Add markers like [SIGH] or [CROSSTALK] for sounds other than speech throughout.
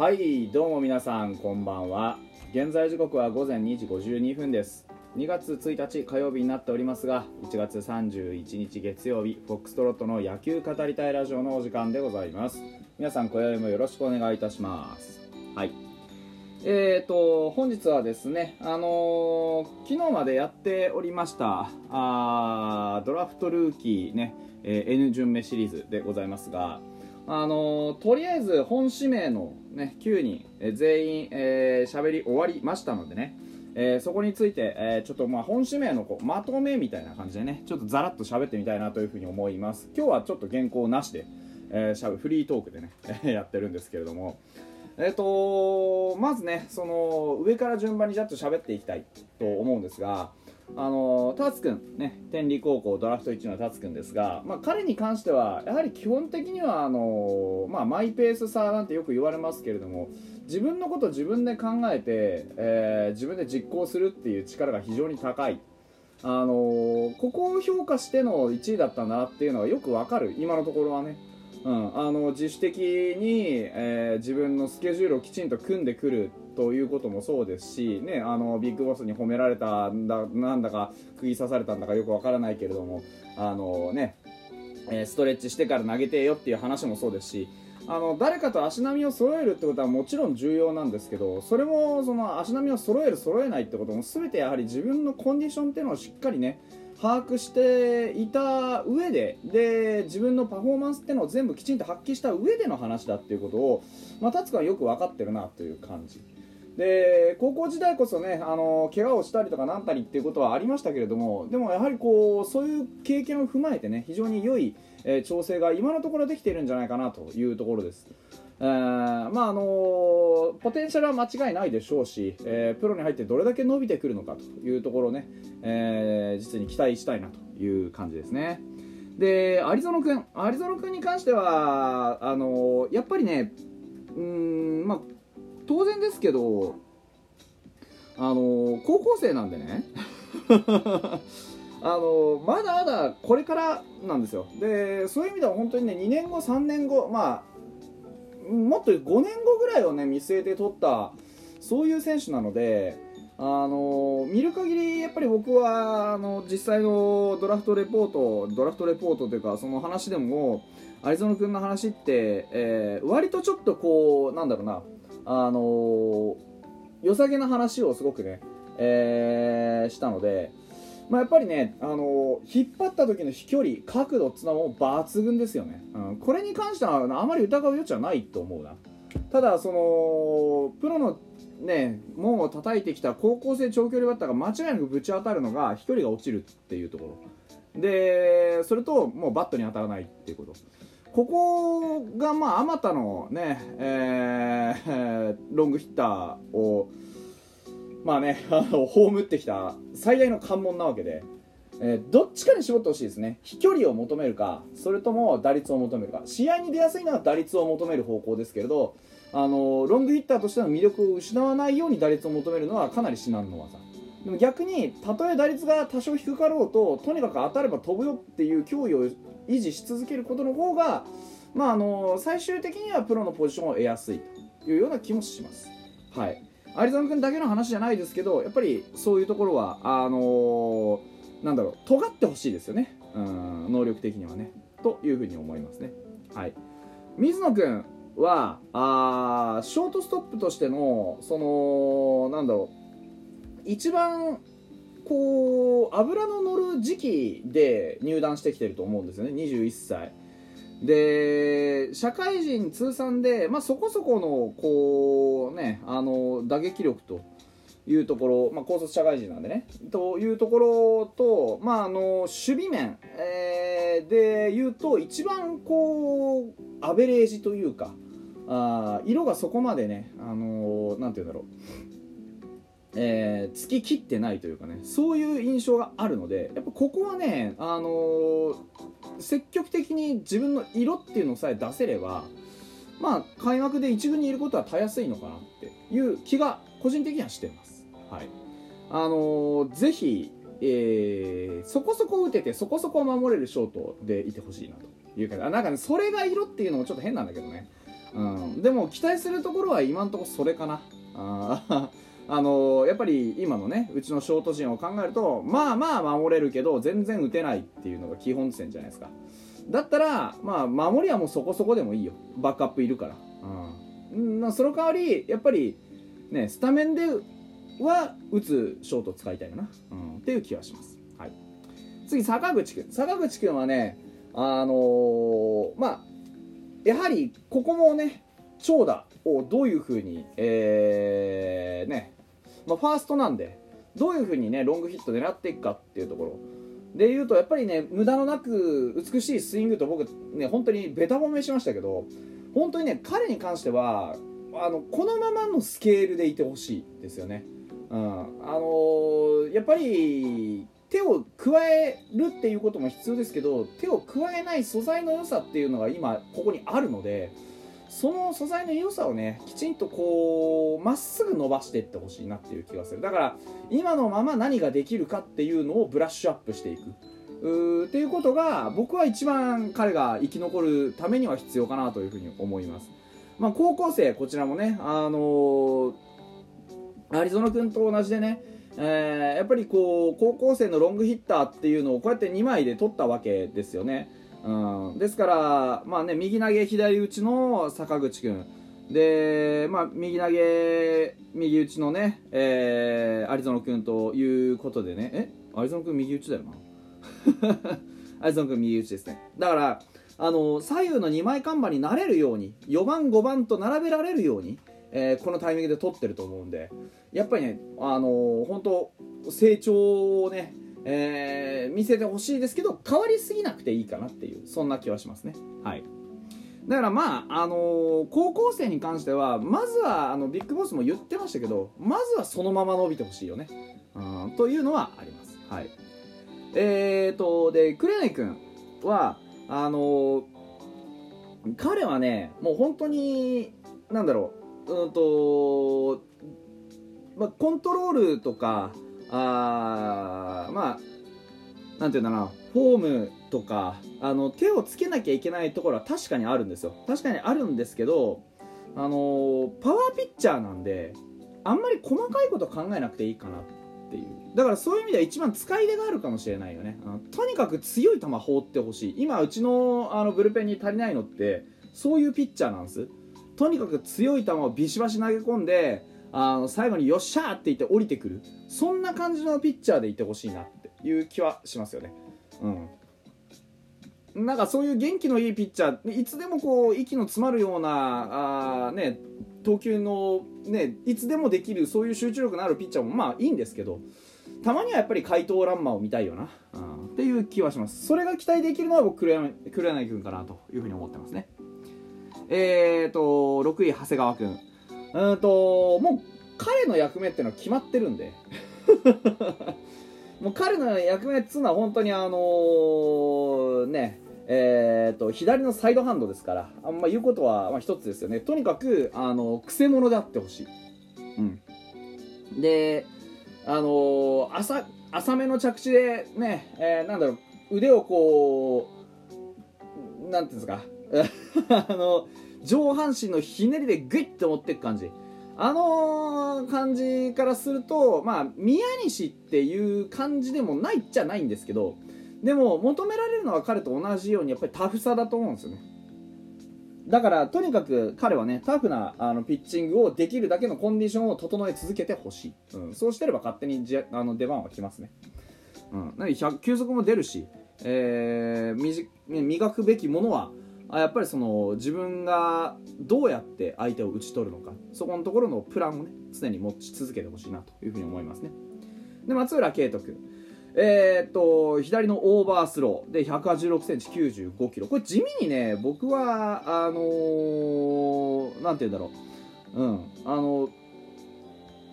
はいどうも皆さんこんばんは。現在時刻は午前2時52分です。2月1日火曜日になっておりますが1月31日月曜日フォックストロットの野球語りたいラジオのお時間でございます。皆さん今宵もよろしくお願いいたします。はい。えーと本日はですねあのー昨日までやっておりましたあードラフトルーキーね、えー N 巡目シリーズでございますがあのとりあえず本指名の、ね、9人、え全員喋、えーり終わりましたのでね、えーそこについて、えーちょっとまあ本指名のこうまとめみたいな感じでねちょっとざらっと喋ってみたいなというふうに思います。今日はちょっと原稿なしで、えーしゃフリートークでねやってるんですけれどもえっ、とまずねその上から順番にじゃっと喋っていきたいと思うんですがあのタツくんね天理高校ドラフト1のタツくんですが、まあ、彼に関してはやはり基本的にはあの、まあ、マイペースさなんてよく言われますけれども自分のこと自分で考えて、えー自分で実行するっていう力が非常に高い。あのここを評価しての1位だったんだなっていうのはよくわかる。今のところはね。うん、あの自主的に、えー自分のスケジュールをきちんと組んでくるということもそうですし、ね、あのビッグボスに褒められたんだなんだか釘刺されたんだかよくわからないけれどもあの、ねえーストレッチしてから投げてよっていう話もそうですしあの誰かと足並みを揃えるってことはもちろん重要なんですけどそれもその足並みを揃える揃えないってことも全てやはり自分のコンディションっていうのをしっかりね把握していた上でで自分のパフォーマンスってのを全部きちんと発揮した上での話だっていうことを、まあ、達はよく分かってるなという感じで高校時代こそねあの怪我をしたりとかなんたりっていうことはありましたけれどもでもやはりこうそういう経験を踏まえてね非常に良い、えー調整が今のところできているんじゃないかなというところです。えーまああのポテンシャルは間違いないでしょうし、えープロに入ってどれだけ伸びてくるのかというところね、えー実に期待したいなという感じですね。で有園君有園君に関してはあのやっぱりねうんまあ当然ですけどあの高校生なんでね [LAUGHS] あのまだまだこれからなんですよでそういう意味では本当にね2年後3年後まあもっと5年後ぐらいをね見据えて取ったそういう選手なのであの見る限りやっぱり僕はあの実際のドラフトレポートドラフトレポートというかその話でも有園君の話って、えー割とちょっとこうなんだろうなあの良さげな話をすごくね、えーしたので、まあ、やっぱりね、あの引っ張った時の飛距離角度っつうのはも抜群ですよね、うん、これに関してはあまり疑う余地はないと思うな。ただそのプロのね門を叩いてきた高校生長距離バッターが間違いなくぶち当たるのが飛距離が落ちるっていうところ。でそれともうバットに当たらないっていうこと。ここがまああまたのね、えーロングヒッターをまあね [LAUGHS] あの葬ってきた最大の関門なわけで、えーどっちかに絞ってほしいですね。飛距離を求めるかそれとも打率を求めるか。試合に出やすいのは打率を求める方向ですけれどあのロングヒッターとしての魅力を失わないように打率を求めるのはかなり至難の技でも逆にたとえ打率が多少低かろうととにかく当たれば飛ぶよっていう脅威を維持し続けることの方が、まあ、あの最終的にはプロのポジションを得やすいというような気もします。はい。有園君だけの話じゃないですけどやっぱりそういうところはあのーなんだろう尖ってほしいですよね。うん能力的にはね。というふうに思いますね。はい。水野君はあショートストップとしてのそのなんだろう一番こう油の乗る時期で入団してきてると思うんですよね。21歳。で社会人通算で、まあ、そこそこのこう、ね、あの打撃力というところ、まあ、高卒社会人なんでねというところと、まあ、あの守備面、えーで言うと一番こうアベレージというかあ色がそこまでね、あのなんて言うんだろう。えー、突き切ってないというかねそういう印象があるのでやっぱここはね、あのー積極的に自分の色っていうのさえ出せればまあ開幕で一軍にいることはたやすいのかなっていう気が個人的にはしてます。はい。あのーぜひ、えーそこそこ打ててそこそこ守れるショートでいてほしいなというかなんかねそれが色っていうのもちょっと変なんだけどね。うん、でも期待するところは今のところそれかな。ああの、やっぱり今のねうちのショート陣を考えるとまあまあ守れるけど全然打てないっていうのが基本線じゃないですか。だったらまあ守りはもうそこそこでもいいよ。バックアップいるから、うん、その代わりやっぱりねスタメンでは打つショート使いたいかな、うん、っていう気はします、はい、次坂口君坂口君はねあのー、まあやはりここもね長打をどういうふうに、えー、ね、まあ、ファーストなんでどういうふうにねロングヒット狙っていくかっていうところ。でいうとやっぱりね無駄のなく美しいスイングと僕ね本当にベタ褒めしましたけど本当にね彼に関してはあのこのままのスケールでいてほしいですよね。うん、あのー、やっぱり手を加えるっていうことも必要ですけど手を加えない素材の良さっていうのが今ここにあるのでその素材の良さをねきちんとこうまっすぐ伸ばしていってほしいなっていう気がする。だから今のまま何ができるかっていうのをブラッシュアップしていく。うっていうことが僕は一番彼が生き残るためには必要かなというふうに思います。まあ、高校生こちらもねあのー、アリゾナ君と同じでねえー、やっぱりこう高校生のロングヒッターっていうのをこうやって2枚で取ったわけですよね、うん、ですから、まあね、右投げ左打ちの坂口君で、まあ、右投げ右打ちのね、えー、有園君ということでね。え？有園君右打ちだよな。[LAUGHS] 有園君右打ちですね。だからあの左右の2枚看板になれるように4番5番と並べられるように、えー、このタイミングで取ってると思うんでやっぱりねあの本当成長をねえー、見せてほしいですけど変わりすぎなくていいかなっていうそんな気はしますね。はい。だからまあ、あのー、高校生に関してはまずはあのビッグボスも言ってましたけどまずはそのまま伸びてほしいよね。うんというのはあります。はい。えーとでクレネ君はあのー、彼はねもう本当になんだろううんとまあ、コントロールとかあまあなんていうんだなフォームとかあの手をつけなきゃいけないところは確かにあるんですよ。確かにあるんですけどあのパワーピッチャーなんであんまり細かいこと考えなくていいかなっていう。だからそういう意味では一番使い出があるかもしれないよね。とにかく強い球放ってほしい。今うちのあのブルペンに足りないのってそういうピッチャーなんです。とにかく強い球をビシバシ投げ込んであの最後によっしゃーって言って降りてくる。そんな感じのピッチャーでいてほしいなっていう気はしますよね。うん。なんかそういう元気のいいピッチャーいつでもこう息の詰まるようなあね投球のねいつでもできるそういう集中力のあるピッチャーもまあいいんですけどたまにはやっぱり怪盗ランマーを見たいよな、うん、っていう気はします。それが期待できるのは僕黒柳黒柳君かなというふうに思ってますね。えーと6位長谷川君うんともう彼の役目っていうのは決まってるんで。[LAUGHS] もう彼の役目っつうのは本当にあのー、ねえーと、左のサイドハンドですからあんま言うことは、まあ、一つですよね。とにかくあのくせ者であってほしい、うん、であのー、浅浅めの着地でね、えー、なんだろう腕をこうなんていうんですかあの上半身のひねりでグイッと持っていく感じ。あの感じからするとまあ宮西っていう感じでもないっちゃないんですけどでも求められるのは彼と同じようにやっぱりタフさだと思うんですよね。だからとにかく彼はねタフなあのピッチングをできるだけのコンディションを整え続けてほしい、うん、そうしてれば勝手にじあの出番は来ますね、うん、な球速も出るし、えー、磨くべきものはやっぱりその自分がどうやって相手を打ち取るのか。そこのところのプランをね常に持ち続けてほしいなというふうに思いますね。で松浦慶斗君。えー、っと左のオーバースロー。で1 8 6センチ9 5キロ。これ地味にね僕はあのー、なんて言うんだろう。うん。あの、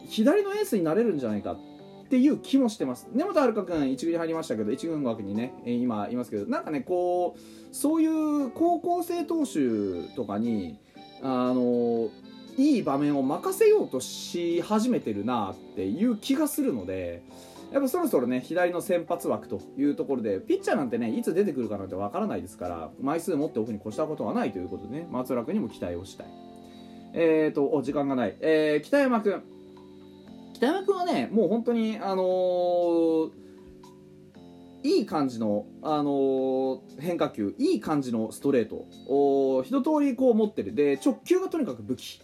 左のエースになれるんじゃないかっっていう気もしてます。根本遥君一軍に入りましたけど一軍枠にね今いますけどなんかねこうそういう高校生投手とかにあのいい場面を任せようとし始めてるなっていう気がするのでやっぱそろそろね左の先発枠というところでピッチャーなんてねいつ出てくるかなんてわからないですから枚数持っておくに越したことはないということでね松楽にも期待をしたい。えーとお時間がない、えー、北山君。北山君はねもう本当にあのーいい感じの、あのー変化球いい感じのストレートを一通りこう持ってる。で直球がとにかく武器。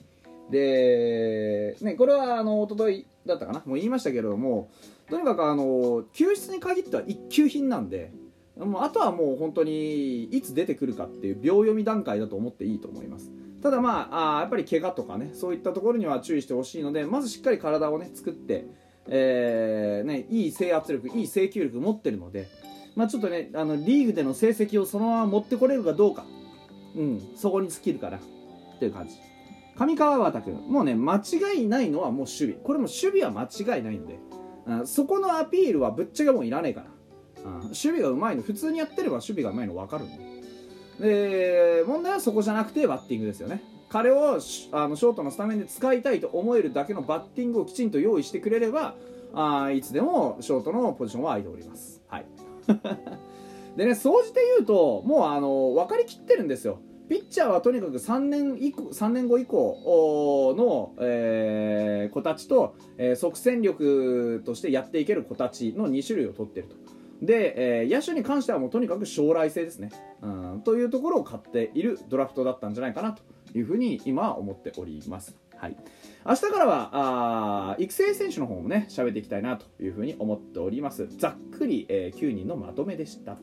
で、ね、これはあの一昨日だったかな？もう言いましたけれどもとにかくあの救出に限っては一級品なんでもうあとはもう本当にいつ出てくるかっていう秒読み段階だと思っていいと思います。ただまああやっぱり怪我とかねそういったところには注意してほしいのでまずしっかり体をね作ってえーね、いい制圧力いい制球力持ってるので、まあ、ちょっとねあのリーグでの成績をそのまま持ってこれるかどうか、うん、そこに尽きるかなっていう感じ。上川端君もうね間違いないのはもう守備。これも守備は間違いないので、うんそこのアピールはぶっちゃけもういらねえから、うん守備がうまいの普通にやってれば守備がうまいの分かるんで。で問題はそこじゃなくてバッティングですよね。彼をシあのショートのスタメンで使いたいと思えるだけのバッティングをきちんと用意してくれればあいつでもショートのポジションは空いております。はい。[LAUGHS] でね総じて言うともうあの分かりきってるんですよ。ピッチャーはとにかく3年以降3年後以降の、えー子たちと、えー即戦力としてやっていける子たちの2種類を取ってると。で、えー野手に関してはもうとにかく将来性ですね、うん、というところを買っているドラフトだったんじゃないかなというふうに今は思っております。はい、明日からはあ育成選手の方もね喋っていきたいなというふうに思っております。ざっくり、えー9人のまとめでした。